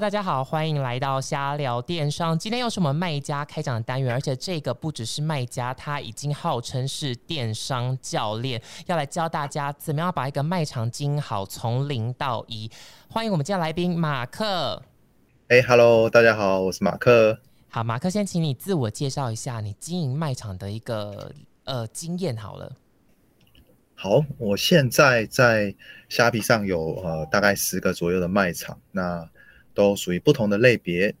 大家好，欢迎来到瞎聊电商。今天又是我们卖家开讲的单元，而且这个不只是卖家，他已经号称是电商教练，要来教大家怎么样把一个卖场经营好，从零到一。欢迎我们今天来宾马克。哎，Hello，大家好，我是马克。好，马克，先请你自我介绍一下你经营卖场的一个呃经验好了。好，我现在在虾皮上有呃大概十个左右的卖场，那都属于不同的类别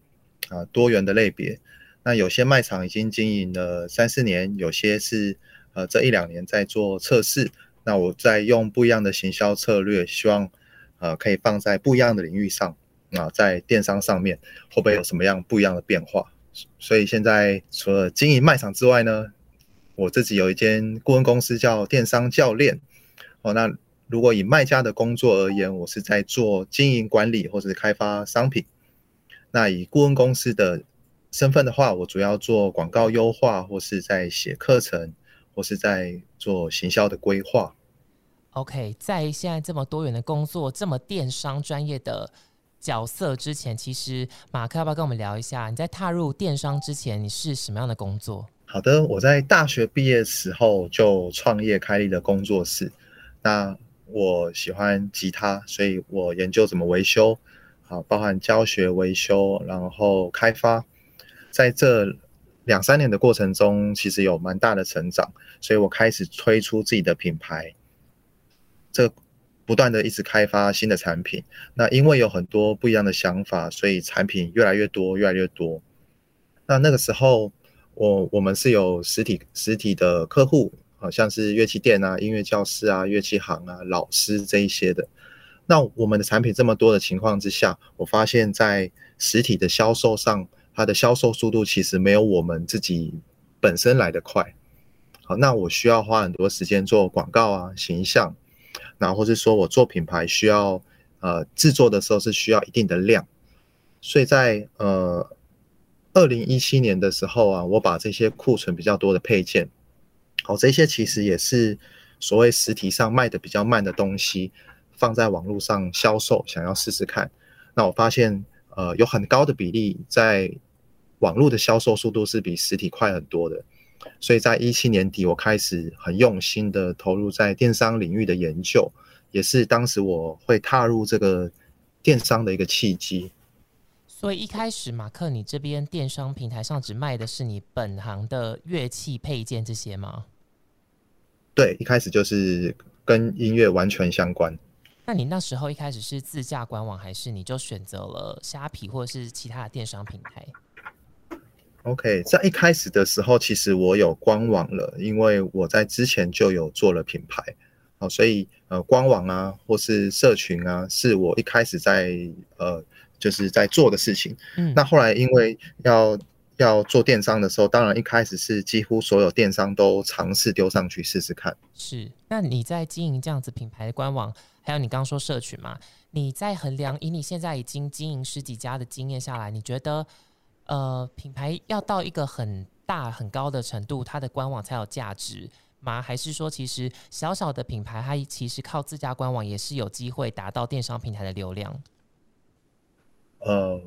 啊，多元的类别。那有些卖场已经经营了三四年，有些是呃这一两年在做测试。那我在用不一样的行销策略，希望呃可以放在不一样的领域上啊，在电商上面会不会有什么样不一样的变化？所以现在除了经营卖场之外呢？我自己有一间顾问公司叫电商教练，哦，那如果以卖家的工作而言，我是在做经营管理或者是开发商品。那以顾问公司的身份的话，我主要做广告优化，或是在写课程，或是在做行销的规划。OK，在现在这么多元的工作，这么电商专业的角色之前，其实马克要不要跟我们聊一下？你在踏入电商之前，你是什么样的工作？好的，我在大学毕业时候就创业开立了工作室。那我喜欢吉他，所以我研究怎么维修，好，包含教学、维修，然后开发。在这两三年的过程中，其实有蛮大的成长，所以我开始推出自己的品牌。这不断的一直开发新的产品。那因为有很多不一样的想法，所以产品越来越多，越来越多。那那个时候。我我们是有实体实体的客户，好像是乐器店啊、音乐教室啊、乐器行啊、老师这一些的。那我们的产品这么多的情况之下，我发现，在实体的销售上，它的销售速度其实没有我们自己本身来的快。好，那我需要花很多时间做广告啊、形象，那或是说我做品牌需要呃制作的时候是需要一定的量，所以在呃。二零一七年的时候啊，我把这些库存比较多的配件，好，这些其实也是所谓实体上卖的比较慢的东西，放在网络上销售，想要试试看。那我发现，呃，有很高的比例在网络的销售速度是比实体快很多的。所以在一七年底，我开始很用心的投入在电商领域的研究，也是当时我会踏入这个电商的一个契机。所以一开始，马克，你这边电商平台上只卖的是你本行的乐器配件这些吗？对，一开始就是跟音乐完全相关。那你那时候一开始是自驾官网，还是你就选择了虾皮或者是其他的电商平台？OK，在一开始的时候，其实我有官网了，因为我在之前就有做了品牌，好，所以呃，官网啊，或是社群啊，是我一开始在呃。就是在做的事情。嗯，那后来因为要要做电商的时候，当然一开始是几乎所有电商都尝试丢上去试试看。是，那你在经营这样子品牌的官网，还有你刚刚说社群嘛？你在衡量以你现在已经经营十几家的经验下来，你觉得呃品牌要到一个很大很高的程度，它的官网才有价值吗？还是说其实小小的品牌，它其实靠自家官网也是有机会达到电商平台的流量？呃，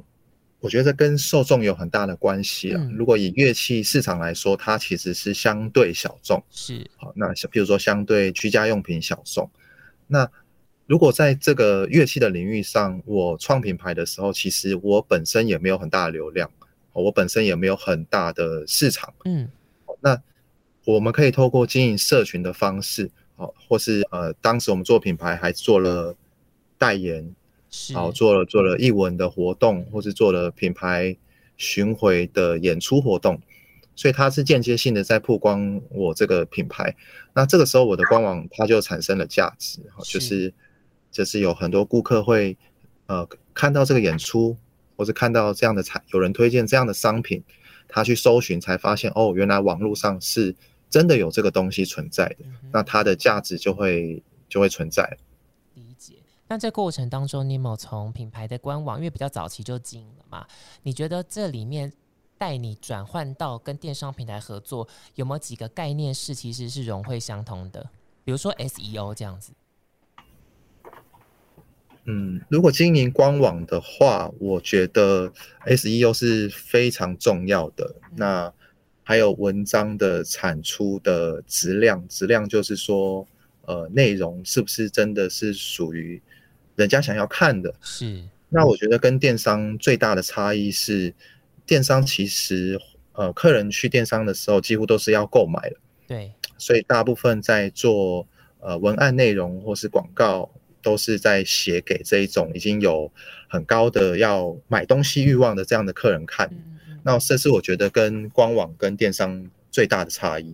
我觉得跟受众有很大的关系啊。如果以乐器市场来说，它其实是相对小众，是好。那比如说相对居家用品小众，那如果在这个乐器的领域上，我创品牌的时候，其实我本身也没有很大的流量，我本身也没有很大的市场。嗯，那我们可以透过经营社群的方式，好，或是呃，当时我们做品牌还做了代言。好，做了做了译文的活动，或是做了品牌巡回的演出活动，所以它是间接性的在曝光我这个品牌。那这个时候我的官网它就产生了价值，就是就是有很多顾客会呃看到这个演出，或是看到这样的产有人推荐这样的商品，他去搜寻才发现哦，原来网络上是真的有这个东西存在的，那它的价值就会就会存在。那这过程当中，你有没有从品牌的官网，因为比较早期就经营了嘛？你觉得这里面带你转换到跟电商平台合作，有没有几个概念是其实是融会相通的？比如说 SEO 这样子。嗯，如果经营官网的话，我觉得 SEO 是非常重要的。那还有文章的产出的质量，质量就是说，呃，内容是不是真的是属于人家想要看的？是。那我觉得跟电商最大的差异是，电商其实呃，客人去电商的时候几乎都是要购买的。对。所以大部分在做呃文案内容或是广告。都是在写给这一种已经有很高的要买东西欲望的这样的客人看。那这是我觉得跟官网跟电商最大的差异。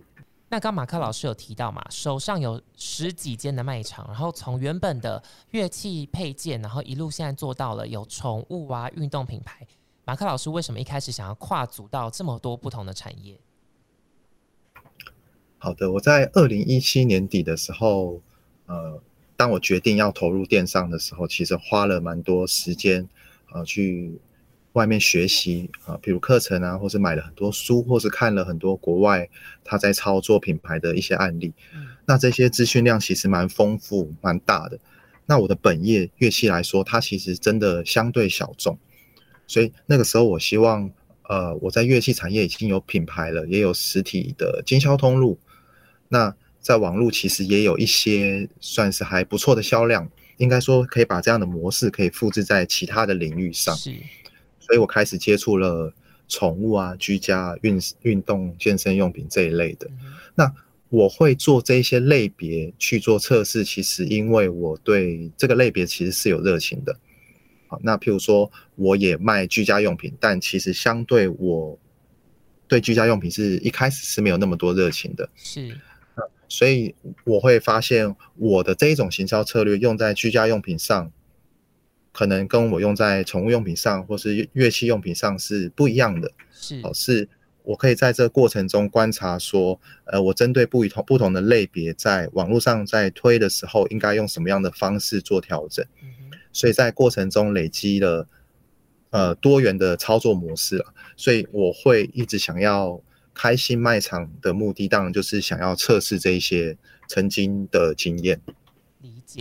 那刚马克老师有提到嘛，手上有十几间的卖场，然后从原本的乐器配件，然后一路现在做到了有宠物啊、运动品牌。马克老师为什么一开始想要跨足到这么多不同的产业？好的，我在二零一七年底的时候，呃。当我决定要投入电商的时候，其实花了蛮多时间，呃，去外面学习啊，比如课程啊，或是买了很多书，或是看了很多国外他在操作品牌的一些案例。那这些资讯量其实蛮丰富、蛮大的。那我的本业乐器来说，它其实真的相对小众，所以那个时候我希望，呃，我在乐器产业已经有品牌了，也有实体的经销通路。那在网络其实也有一些算是还不错的销量，应该说可以把这样的模式可以复制在其他的领域上。是，所以我开始接触了宠物啊、居家、运运动、健身用品这一类的。那我会做这些类别去做测试，其实因为我对这个类别其实是有热情的。好，那譬如说我也卖居家用品，但其实相对我对居家用品是一开始是没有那么多热情的。是。所以我会发现，我的这一种行销策略用在居家用品上，可能跟我用在宠物用品上或是乐器用品上是不一样的。是，哦，是我可以在这个过程中观察说，呃，我针对不同不同的类别，在网络上在推的时候，应该用什么样的方式做调整。所以在过程中累积了呃多元的操作模式啊，所以我会一直想要。开新卖场的目的当然就是想要测试这一些曾经的经验。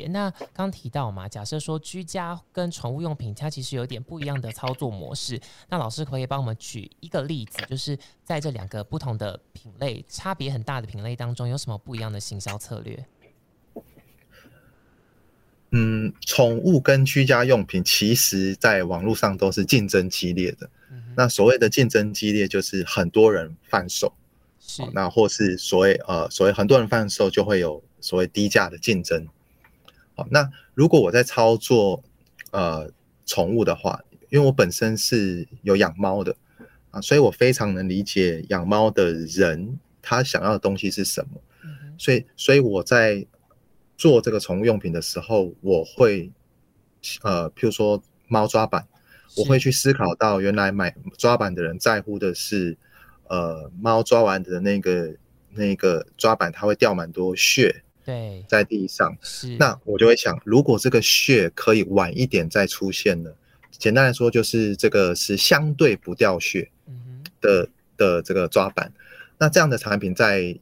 那刚提到嘛，假设说居家跟宠物用品，它其实有点不一样的操作模式。那老师可以帮我们举一个例子，就是在这两个不同的品类、差别很大的品类当中，有什么不一样的行销策略？嗯，宠物跟居家用品，其实在网络上都是竞争激烈的。那所谓的竞争激烈，就是很多人贩售，是那或是所谓呃所谓很多人贩售，就会有所谓低价的竞争。好，那如果我在操作呃宠物的话，因为我本身是有养猫的啊，所以我非常能理解养猫的人他想要的东西是什么。所以，所以我在做这个宠物用品的时候，我会呃，譬如说猫抓板。我会去思考到，原来买抓板的人在乎的是，呃，猫抓完的那个那个抓板，它会掉蛮多血，对，在地上。是，那我就会想，如果这个血可以晚一点再出现呢？简单来说，就是这个是相对不掉血的的这个抓板。那这样的产品，在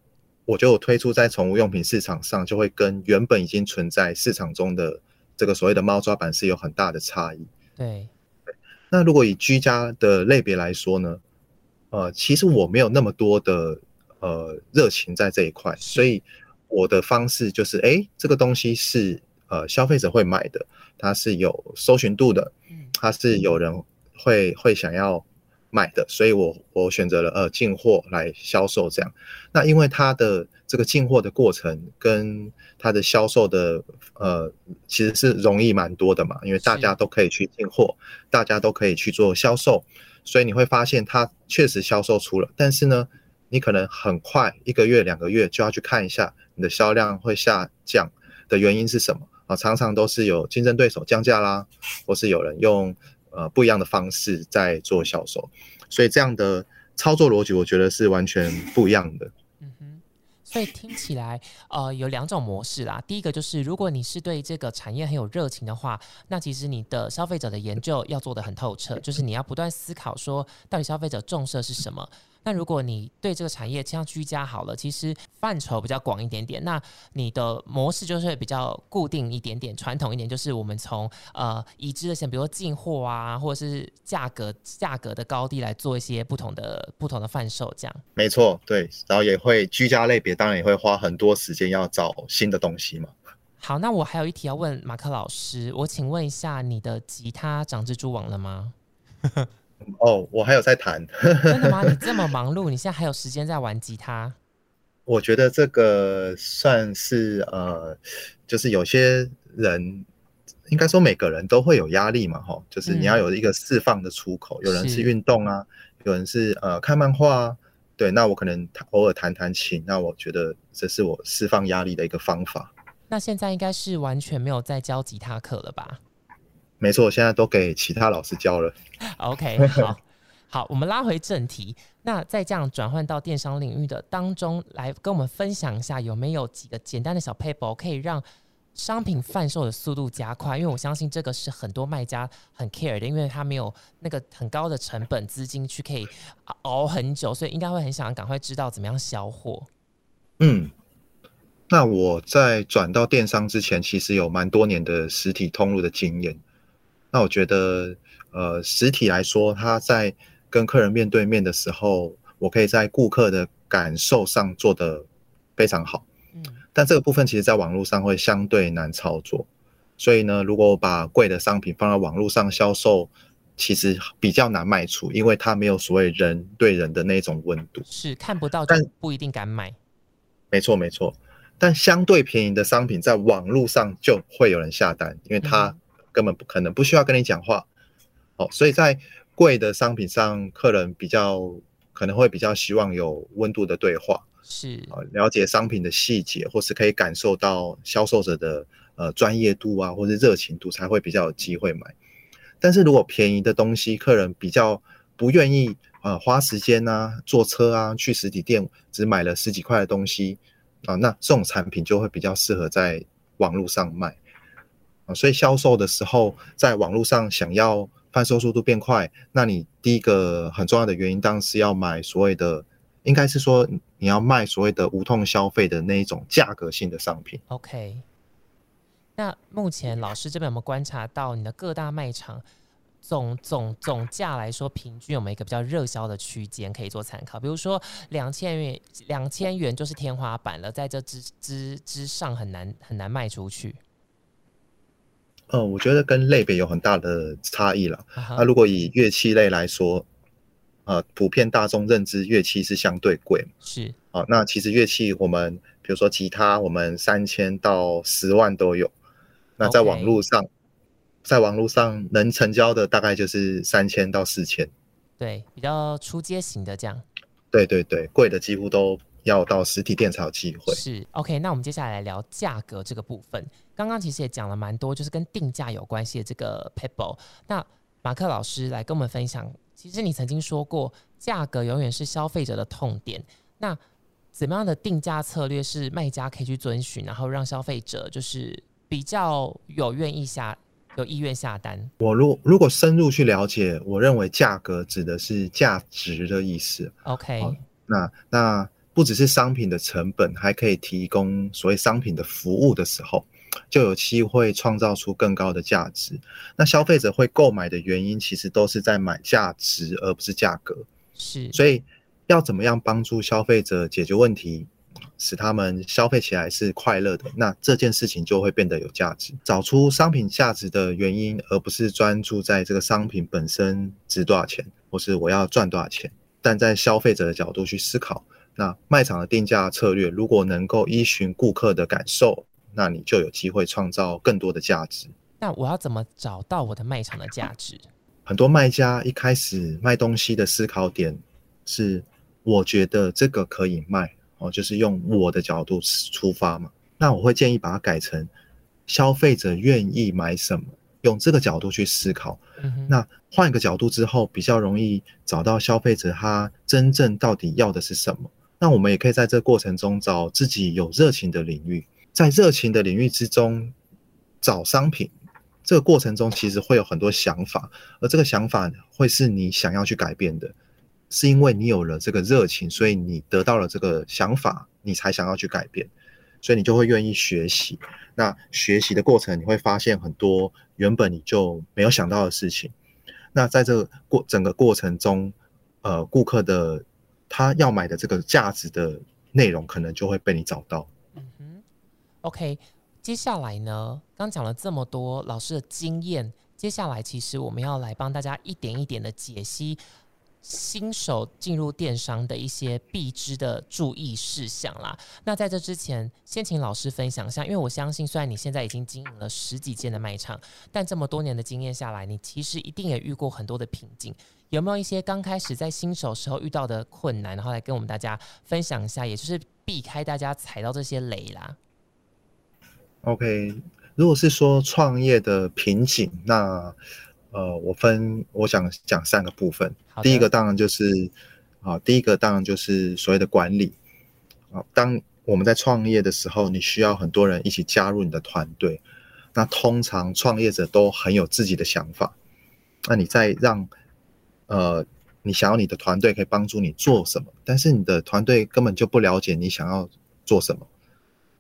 我觉得我推出在宠物用品市场上，就会跟原本已经存在市场中的这个所谓的猫抓板是有很大的差异。对。那如果以居家的类别来说呢，呃，其实我没有那么多的呃热情在这一块，所以我的方式就是，哎，这个东西是呃消费者会买的，它是有搜寻度的，它是有人会会想要买的，所以我我选择了呃进货来销售这样。那因为它的这个进货的过程跟它的销售的呃，其实是容易蛮多的嘛，因为大家都可以去进货，大家都可以去做销售，所以你会发现它确实销售出了。但是呢，你可能很快一个月、两个月就要去看一下你的销量会下降的原因是什么啊？常常都是有竞争对手降价啦，或是有人用呃不一样的方式在做销售，所以这样的操作逻辑，我觉得是完全不一样的。嗯哼所以听起来，呃，有两种模式啦。第一个就是，如果你是对这个产业很有热情的话，那其实你的消费者的研究要做的很透彻，就是你要不断思考说，到底消费者重视的是什么。那如果你对这个产业像居家好了，其实范畴比较广一点点，那你的模式就是比较固定一点点，传统一点，就是我们从呃已知的像，比如说进货啊，或者是价格价格的高低来做一些不同的不同的贩售，这样。没错，对，然后也会居家类别，当然也会花很多时间要找新的东西嘛。好，那我还有一题要问马克老师，我请问一下，你的吉他长蜘蛛网了吗？哦，我还有在弹。真的吗？你 这么忙碌，你现在还有时间在玩吉他？我觉得这个算是呃，就是有些人，应该说每个人都会有压力嘛，哈，就是你要有一个释放的出口。有人是运动啊，有人是呃看漫画啊，对，那我可能偶尔弹弹琴，那我觉得这是我释放压力的一个方法。那现在应该是完全没有在教吉他课了吧？没错，现在都给其他老师教了。OK，好，好，我们拉回正题。那在这样转换到电商领域的当中，来跟我们分享一下，有没有几个简单的小 paper 可以让商品贩售的速度加快？因为我相信这个是很多卖家很 care 的，因为他没有那个很高的成本资金去可以熬很久，所以应该会很想赶快知道怎么样销货。嗯。那我在转到电商之前，其实有蛮多年的实体通路的经验。那我觉得，呃，实体来说，他在跟客人面对面的时候，我可以在顾客的感受上做得非常好。嗯。但这个部分其实，在网络上会相对难操作。所以呢，如果我把贵的商品放到网络上销售，其实比较难卖出，因为它没有所谓人对人的那种温度。是看不到，但不一定敢买。没错，没错。但相对便宜的商品，在网络上就会有人下单，因为他根本不可能不需要跟你讲话，哦，所以在贵的商品上，客人比较可能会比较希望有温度的对话，是啊，了解商品的细节，或是可以感受到销售者的呃专业度啊，或是热情度，才会比较有机会买。但是如果便宜的东西，客人比较不愿意啊花时间啊坐车啊去实体店，只买了十几块的东西。啊，那这种产品就会比较适合在网络上卖啊，所以销售的时候，在网络上想要贩售速度变快，那你第一个很重要的原因，当然是要买所谓的，应该是说你要卖所谓的无痛消费的那一种价格性的商品。OK，那目前老师这边有没有观察到你的各大卖场？总总总价来说，平均有没有一个比较热销的区间可以做参考？比如说两千元，两千元就是天花板了，在这之之之上很难很难卖出去。呃，我觉得跟类别有很大的差异了。那如果以乐器类来说，呃，普遍大众认知乐器是相对贵，是啊。那其实乐器我们比如说吉他，我们三千到十万都有。那在网络上。在网络上能成交的大概就是三千到四千，对，比较出街型的这样。对对对，贵的几乎都要到实体店才有机会。是 OK，那我们接下来来聊价格这个部分。刚刚其实也讲了蛮多，就是跟定价有关系的这个 Pebble。那马克老师来跟我们分享，其实你曾经说过，价格永远是消费者的痛点。那怎么样的定价策略是卖家可以去遵循，然后让消费者就是比较有愿意下？有意愿下单。我如如果深入去了解，我认为价格指的是价值的意思。OK，那那不只是商品的成本，还可以提供所谓商品的服务的时候，就有机会创造出更高的价值。那消费者会购买的原因，其实都是在买价值，而不是价格。是，所以要怎么样帮助消费者解决问题？使他们消费起来是快乐的，那这件事情就会变得有价值。找出商品价值的原因，而不是专注在这个商品本身值多少钱，或是我要赚多少钱。但在消费者的角度去思考，那卖场的定价策略如果能够依循顾客的感受，那你就有机会创造更多的价值。那我要怎么找到我的卖场的价值？很多卖家一开始卖东西的思考点是，我觉得这个可以卖。哦，就是用我的角度出发嘛，那我会建议把它改成消费者愿意买什么，用这个角度去思考。那换一个角度之后，比较容易找到消费者他真正到底要的是什么。那我们也可以在这过程中找自己有热情的领域，在热情的领域之中找商品。这个过程中其实会有很多想法，而这个想法会是你想要去改变的。是因为你有了这个热情，所以你得到了这个想法，你才想要去改变，所以你就会愿意学习。那学习的过程，你会发现很多原本你就没有想到的事情。那在这个过整个过程中，呃，顾客的他要买的这个价值的内容，可能就会被你找到。嗯哼，OK，接下来呢，刚讲了这么多老师的经验，接下来其实我们要来帮大家一点一点的解析。新手进入电商的一些必知的注意事项啦。那在这之前，先请老师分享一下，因为我相信，虽然你现在已经经营了十几间的卖场，但这么多年的经验下来，你其实一定也遇过很多的瓶颈。有没有一些刚开始在新手时候遇到的困难，然后来跟我们大家分享一下，也就是避开大家踩到这些雷啦？OK，如果是说创业的瓶颈，那。呃，我分我想讲三个部分。第一个当然就是啊，第一个当然就是所谓的管理啊。当我们在创业的时候，你需要很多人一起加入你的团队。那通常创业者都很有自己的想法。那你在让呃，你想要你的团队可以帮助你做什么，但是你的团队根本就不了解你想要做什么。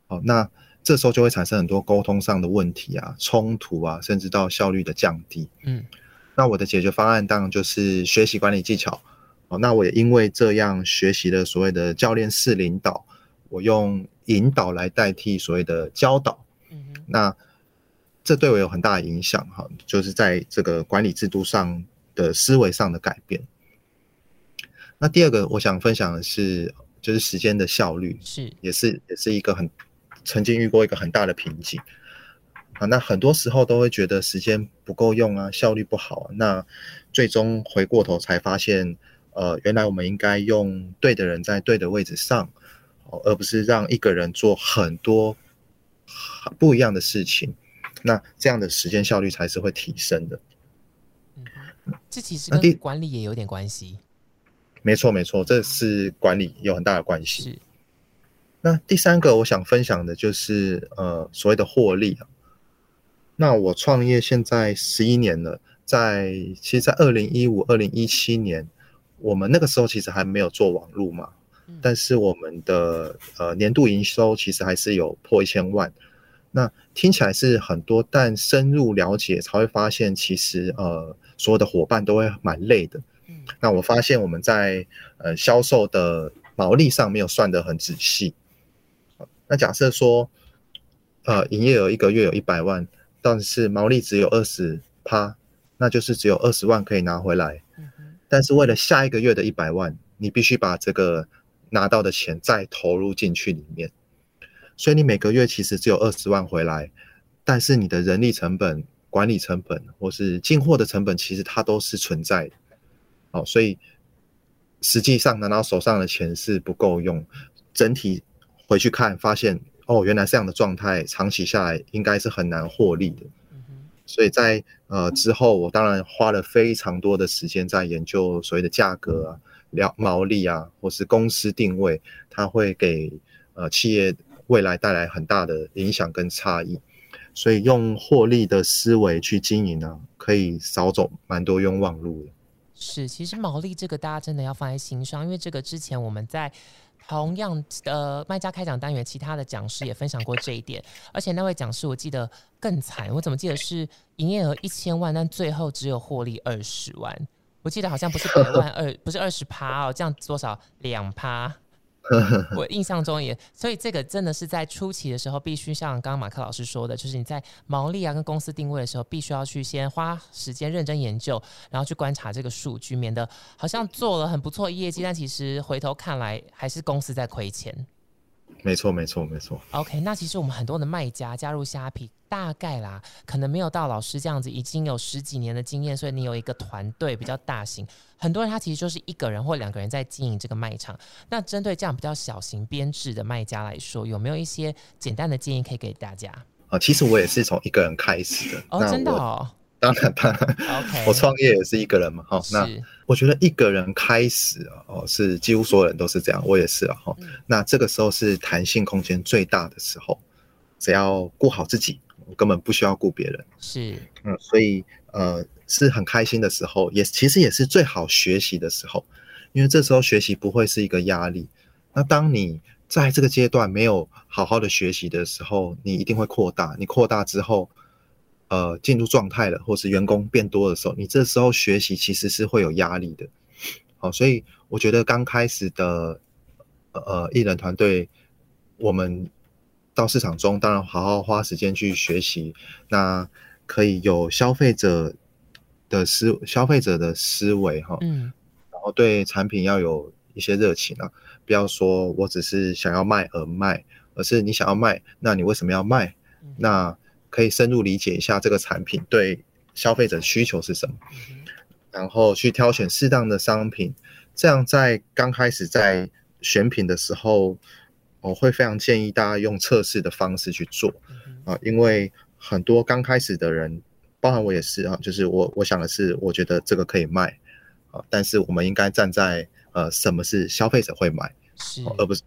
好，那。这时候就会产生很多沟通上的问题啊、冲突啊，甚至到效率的降低。嗯，那我的解决方案当然就是学习管理技巧。哦，那我也因为这样学习了所谓的教练式领导，我用引导来代替所谓的教导。嗯那这对我有很大的影响哈，就是在这个管理制度上的思维上的改变。那第二个我想分享的是，就是时间的效率是，也是也是一个很。曾经遇过一个很大的瓶颈啊，那很多时候都会觉得时间不够用啊，效率不好。那最终回过头才发现，呃，原来我们应该用对的人在对的位置上，而不是让一个人做很多不一样的事情。那这样的时间效率才是会提升的。嗯，这其实跟管理也有点关系。没错，没错，这是管理有很大的关系。是。那第三个我想分享的就是呃所谓的获利啊。那我创业现在十一年了，在其实，在二零一五、二零一七年，我们那个时候其实还没有做网络嘛，但是我们的呃年度营收其实还是有破一千万。那听起来是很多，但深入了解才会发现，其实呃所有的伙伴都会蛮累的。那我发现我们在呃销售的毛利上没有算得很仔细。那假设说，呃，营业额一个月有一百万，但是毛利只有二十趴，那就是只有二十万可以拿回来。但是为了下一个月的一百万，你必须把这个拿到的钱再投入进去里面。所以你每个月其实只有二十万回来，但是你的人力成本、管理成本或是进货的成本，其实它都是存在的。哦，所以实际上拿到手上的钱是不够用，整体。回去看，发现哦，原来这样的状态长期下来应该是很难获利的。所以在呃之后，我当然花了非常多的时间在研究所谓的价格啊、了毛利啊，或是公司定位，它会给呃企业未来带来很大的影响跟差异。所以用获利的思维去经营呢，可以少走蛮多冤枉路的。是，其实毛利这个大家真的要放在心上，因为这个之前我们在。同样的卖家开讲单元，其他的讲师也分享过这一点，而且那位讲师我记得更惨，我怎么记得是营业额一千万，但最后只有获利二十万，我记得好像不是百万二，不是二十趴哦，这样多少？两趴。我印象中也，所以这个真的是在初期的时候，必须像刚刚马克老师说的，就是你在毛利啊跟公司定位的时候，必须要去先花时间认真研究，然后去观察这个数据，免得好像做了很不错业绩，但其实回头看来还是公司在亏钱。没错，没错，没错。OK，那其实我们很多的卖家加入虾皮，大概啦，可能没有到老师这样子已经有十几年的经验，所以你有一个团队比较大型。很多人他其实就是一个人或两个人在经营这个卖场。那针对这样比较小型编制的卖家来说，有没有一些简单的建议可以给大家？啊，其实我也是从一个人开始的。哦，真的哦。当然，当然我创业也是一个人嘛，哈。那我觉得一个人开始哦，是几乎所有人都是这样，我也是啊，哈。那这个时候是弹性空间最大的时候，只要顾好自己，我根本不需要顾别人。是，嗯，所以呃，是很开心的时候，也其实也是最好学习的时候，因为这时候学习不会是一个压力。那当你在这个阶段没有好好的学习的时候，你一定会扩大。你扩大之后，呃，进入状态了，或是员工变多的时候，你这时候学习其实是会有压力的。好，所以我觉得刚开始的呃艺人团队，我们到市场中，当然好好花时间去学习，那可以有消费者的思消费者的思维哈，嗯，然后对产品要有一些热情啊。不要说我只是想要卖而卖，而是你想要卖，那你为什么要卖？那可以深入理解一下这个产品对消费者需求是什么，然后去挑选适当的商品。这样在刚开始在选品的时候，我会非常建议大家用测试的方式去做啊，因为很多刚开始的人，包含我也是啊，就是我我想的是，我觉得这个可以卖啊，但是我们应该站在。呃，什么是消费者会买，而不是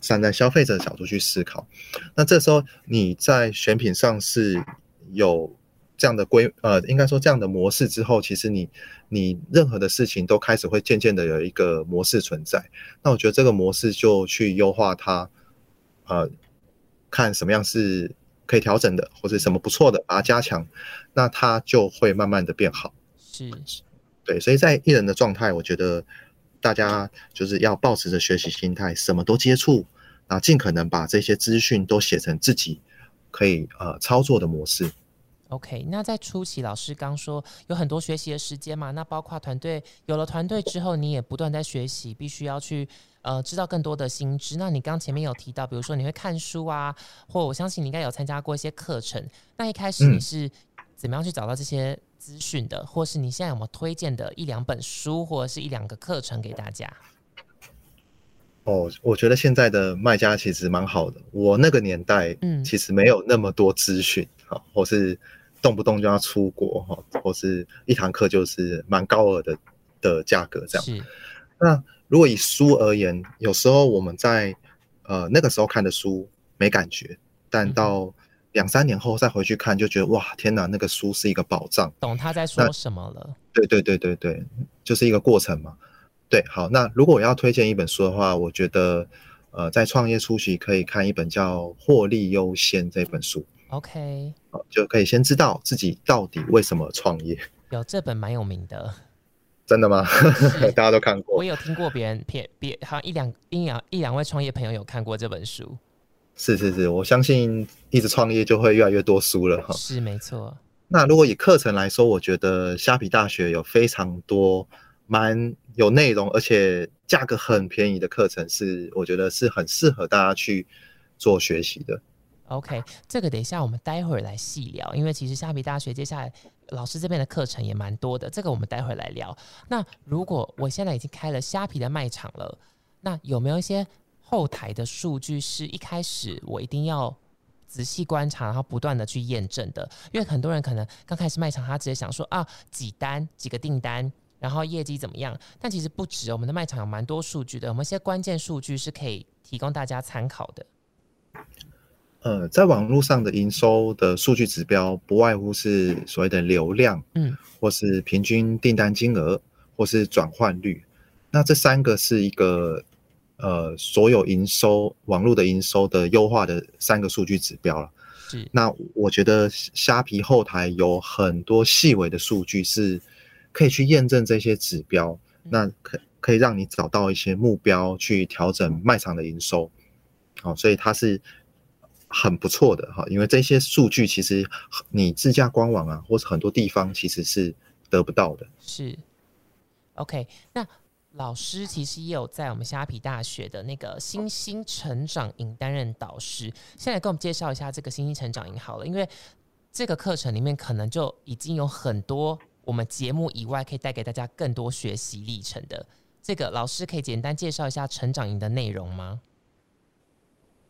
站在消费者的角度去思考。那这时候你在选品上是有这样的规，呃，应该说这样的模式之后，其实你你任何的事情都开始会渐渐的有一个模式存在。那我觉得这个模式就去优化它，呃，看什么样是可以调整的，或者什么不错的，把它加强，那它就会慢慢的变好。是，对，所以在艺人的状态，我觉得。大家就是要保持着学习心态，什么都接触，啊，尽可能把这些资讯都写成自己可以呃操作的模式。OK，那在初期，老师刚说有很多学习的时间嘛，那包括团队有了团队之后，你也不断在学习，必须要去呃知道更多的新知。那你刚前面有提到，比如说你会看书啊，或我相信你应该有参加过一些课程。那一开始你是怎么样去找到这些？资讯的，或是你现在有没有推荐的一两本书，或者是一两个课程给大家？哦，我觉得现在的卖家其实蛮好的。我那个年代，嗯，其实没有那么多资讯，哈，或是动不动就要出国，哈，或是一堂课就是蛮高额的的价格这样。是。那如果以书而言，有时候我们在呃那个时候看的书没感觉，但到两三年后再回去看，就觉得哇，天哪，那个书是一个宝藏，懂他在说什么了。对对对对对，就是一个过程嘛。对，好，那如果我要推荐一本书的话，我觉得，呃，在创业初期可以看一本叫《获利优先》这本书。OK，就可以先知道自己到底为什么创业。有这本蛮有名的，真的吗？大家都看过？我有听过别人别别，好像一两一两一两位创业朋友有看过这本书。是是是，我相信一直创业就会越来越多书了哈。是没错。那如果以课程来说，我觉得虾皮大学有非常多蛮有内容，而且价格很便宜的课程，是我觉得是很适合大家去做学习的。OK，这个等一下我们待会儿来细聊，因为其实虾皮大学接下来老师这边的课程也蛮多的，这个我们待会儿来聊。那如果我现在已经开了虾皮的卖场了，那有没有一些？后台的数据是一开始我一定要仔细观察，然后不断的去验证的。因为很多人可能刚开始卖场，他直接想说啊几单几个订单，然后业绩怎么样？但其实不止，我们的卖场有蛮多数据的。有没有一些关键数据是可以提供大家参考的？呃，在网络上的营收的数据指标，不外乎是所谓的流量，嗯，或是平均订单金额，或是转换率。那这三个是一个。呃，所有营收网络的营收的优化的三个数据指标了。是，那我觉得虾皮后台有很多细微的数据是可以去验证这些指标，那可可以让你找到一些目标去调整卖场的营收。好，所以它是很不错的哈，因为这些数据其实你自家官网啊，或是很多地方其实是得不到的。是，OK，那。老师其实也有在我们虾皮大学的那个星星成长营担任导师，先来跟我们介绍一下这个星星成长营好了，因为这个课程里面可能就已经有很多我们节目以外可以带给大家更多学习历程的。这个老师可以简单介绍一下成长营的内容吗？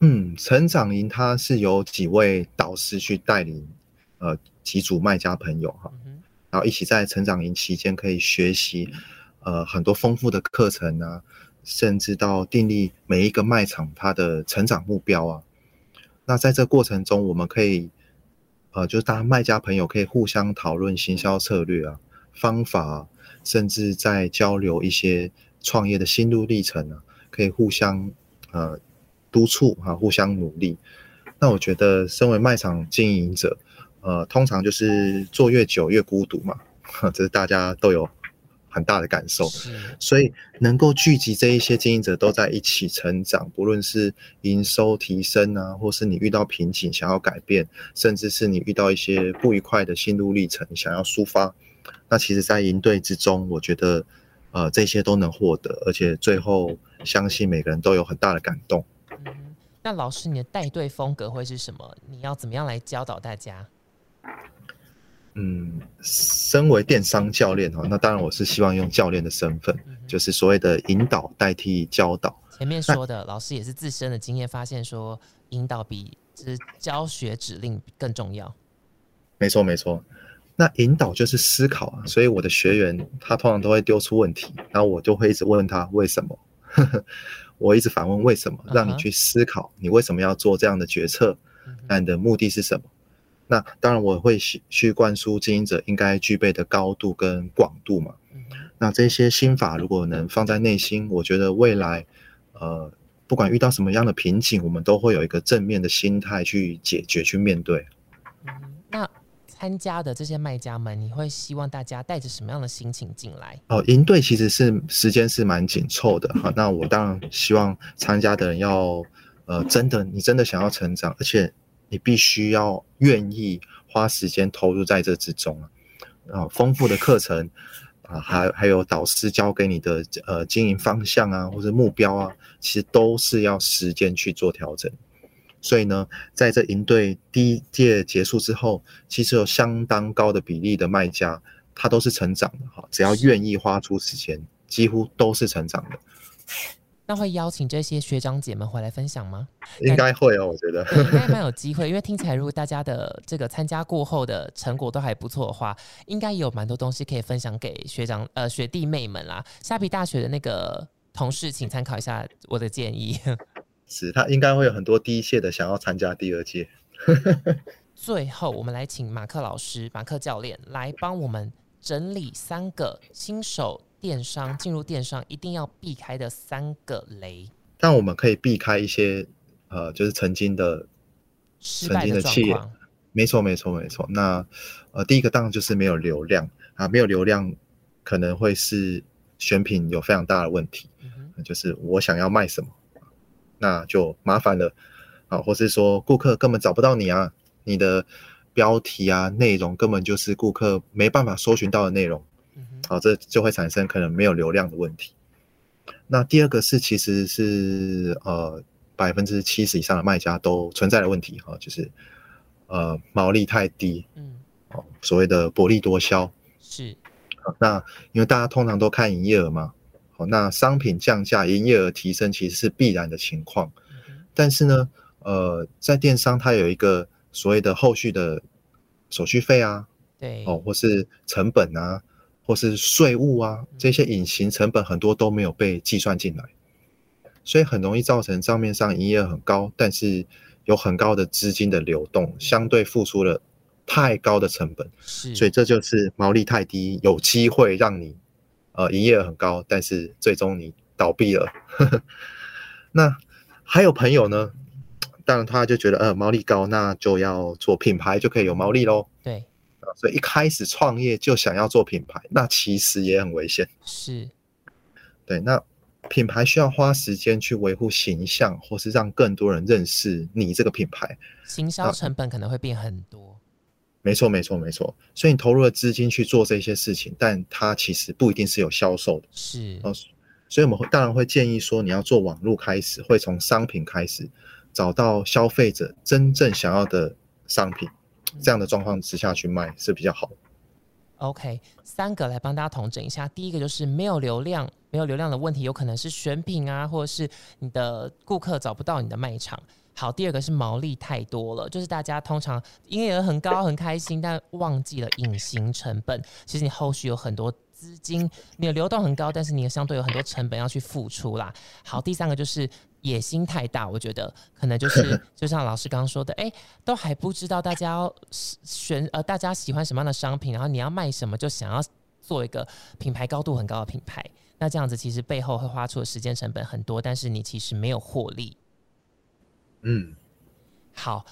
嗯，成长营它是由几位导师去带领，呃，几组卖家朋友哈，然后一起在成长营期间可以学习。呃，很多丰富的课程啊，甚至到订立每一个卖场它的成长目标啊。那在这过程中，我们可以，呃，就是大家卖家朋友可以互相讨论行销策略啊、方法，甚至在交流一些创业的心路历程啊，可以互相呃督促哈，互相努力。那我觉得，身为卖场经营者，呃，通常就是做越久越孤独嘛，这是大家都有很大的感受。所以能够聚集这一些经营者都在一起成长，不论是营收提升啊，或是你遇到瓶颈想要改变，甚至是你遇到一些不愉快的心路历程想要抒发，那其实，在营队之中，我觉得，呃，这些都能获得，而且最后相信每个人都有很大的感动。嗯，那老师，你的带队风格会是什么？你要怎么样来教导大家？嗯，身为电商教练哈，那当然我是希望用教练的身份，就是所谓的引导代替教导。前面说的老师也是自身的经验发现说，引导比就是教学指令更重要。没错没错，那引导就是思考啊，所以我的学员他通常都会丢出问题，然后我就会一直问他为什么，我一直反问为什么，让你去思考你为什么要做这样的决策，那你的目的是什么？那当然，我会去灌输经营者应该具备的高度跟广度嘛。那这些心法如果能放在内心，我觉得未来，呃，不管遇到什么样的瓶颈，我们都会有一个正面的心态去解决、去面对。嗯，那参加的这些卖家们，你会希望大家带着什么样的心情进来？哦，营队其实是时间是蛮紧凑的哈。那我当然希望参加的人要，呃，真的，你真的想要成长，而且。你必须要愿意花时间投入在这之中啊，啊，丰富的课程啊，还还有导师教给你的呃经营方向啊，或者目标啊，其实都是要时间去做调整。所以呢，在这营队第一届结束之后，其实有相当高的比例的卖家，他都是成长的哈，只要愿意花出时间，几乎都是成长的。那会邀请这些学长姐们回来分享吗？应该会哦，我觉得应该蛮有机会，因为听起来如果大家的这个参加过后的成果都还不错的话，应该也有蛮多东西可以分享给学长呃学弟妹们啦。虾皮大学的那个同事，请参考一下我的建议。是他应该会有很多第一届的想要参加第二届。最后，我们来请马克老师、马克教练来帮我们整理三个新手。电商进入电商一定要避开的三个雷，但我们可以避开一些呃，就是曾经的曾经的企业，没错没错没错。那呃，第一个当然就是没有流量啊，没有流量可能会是选品有非常大的问题，就是我想要卖什么，那就麻烦了啊，或是说顾客根本找不到你啊，你的标题啊内容根本就是顾客没办法搜寻到的内容。好，这就会产生可能没有流量的问题。那第二个是，其实是呃百分之七十以上的卖家都存在的问题哈，就是呃毛利太低，嗯，哦所谓的薄利多销是。那因为大家通常都看营业额嘛，好，那商品降价，营业额提升其实是必然的情况。但是呢，呃，在电商它有一个所谓的后续的手续费啊，对，哦，或是成本啊。或是税务啊，这些隐形成本很多都没有被计算进来，所以很容易造成账面上营业额很高，但是有很高的资金的流动，相对付出了太高的成本，所以这就是毛利太低，有机会让你呃营业额很高，但是最终你倒闭了。那还有朋友呢，当然他就觉得呃毛利高，那就要做品牌就可以有毛利喽。对。所以一开始创业就想要做品牌，那其实也很危险。是，对，那品牌需要花时间去维护形象，或是让更多人认识你这个品牌，行销成本可能会变很多。没错，没错，没错。所以你投入了资金去做这些事情，但它其实不一定是有销售的。是，哦所以我们会当然会建议说，你要做网络开始，会从商品开始，找到消费者真正想要的商品。这样的状况之下去卖是比较好。OK，三个来帮大家统整一下。第一个就是没有流量，没有流量的问题，有可能是选品啊，或者是你的顾客找不到你的卖场。好，第二个是毛利太多了，就是大家通常营业额很高很开心，但忘记了隐形成本。其实你后续有很多资金，你的流动很高，但是你也相对有很多成本要去付出啦。好，第三个就是。野心太大，我觉得可能就是 就像老师刚刚说的，哎，都还不知道大家要选呃，大家喜欢什么样的商品，然后你要卖什么，就想要做一个品牌高度很高的品牌。那这样子其实背后会花出的时间成本很多，但是你其实没有获利。嗯，好，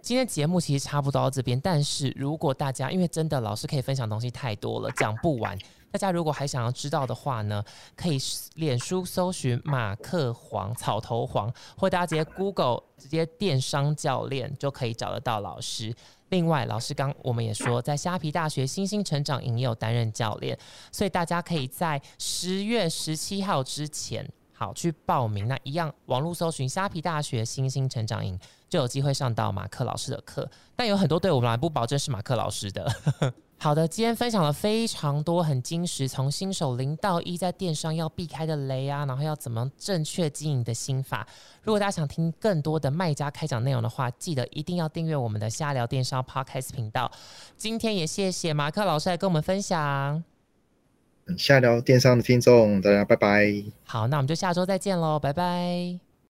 今天节目其实差不多到这边，但是如果大家因为真的老师可以分享东西太多了，讲不完。大家如果还想要知道的话呢，可以脸书搜寻马克黄草头黄，或大家直接 Google 直接电商教练就可以找得到老师。另外，老师刚我们也说，在虾皮大学新兴成长营也有担任教练，所以大家可以在十月十七号之前好去报名。那一样，网络搜寻虾皮大学新兴成长营，就有机会上到马克老师的课。但有很多队伍来不保证是马克老师的。好的，今天分享了非常多很精实，从新手零到一在电商要避开的雷啊，然后要怎么正确经营的心法。如果大家想听更多的卖家开讲内容的话，记得一定要订阅我们的瞎聊电商 Podcast 频道。今天也谢谢马克老师来跟我们分享。瞎聊电商的听众，大家拜拜。好，那我们就下周再见喽，拜拜。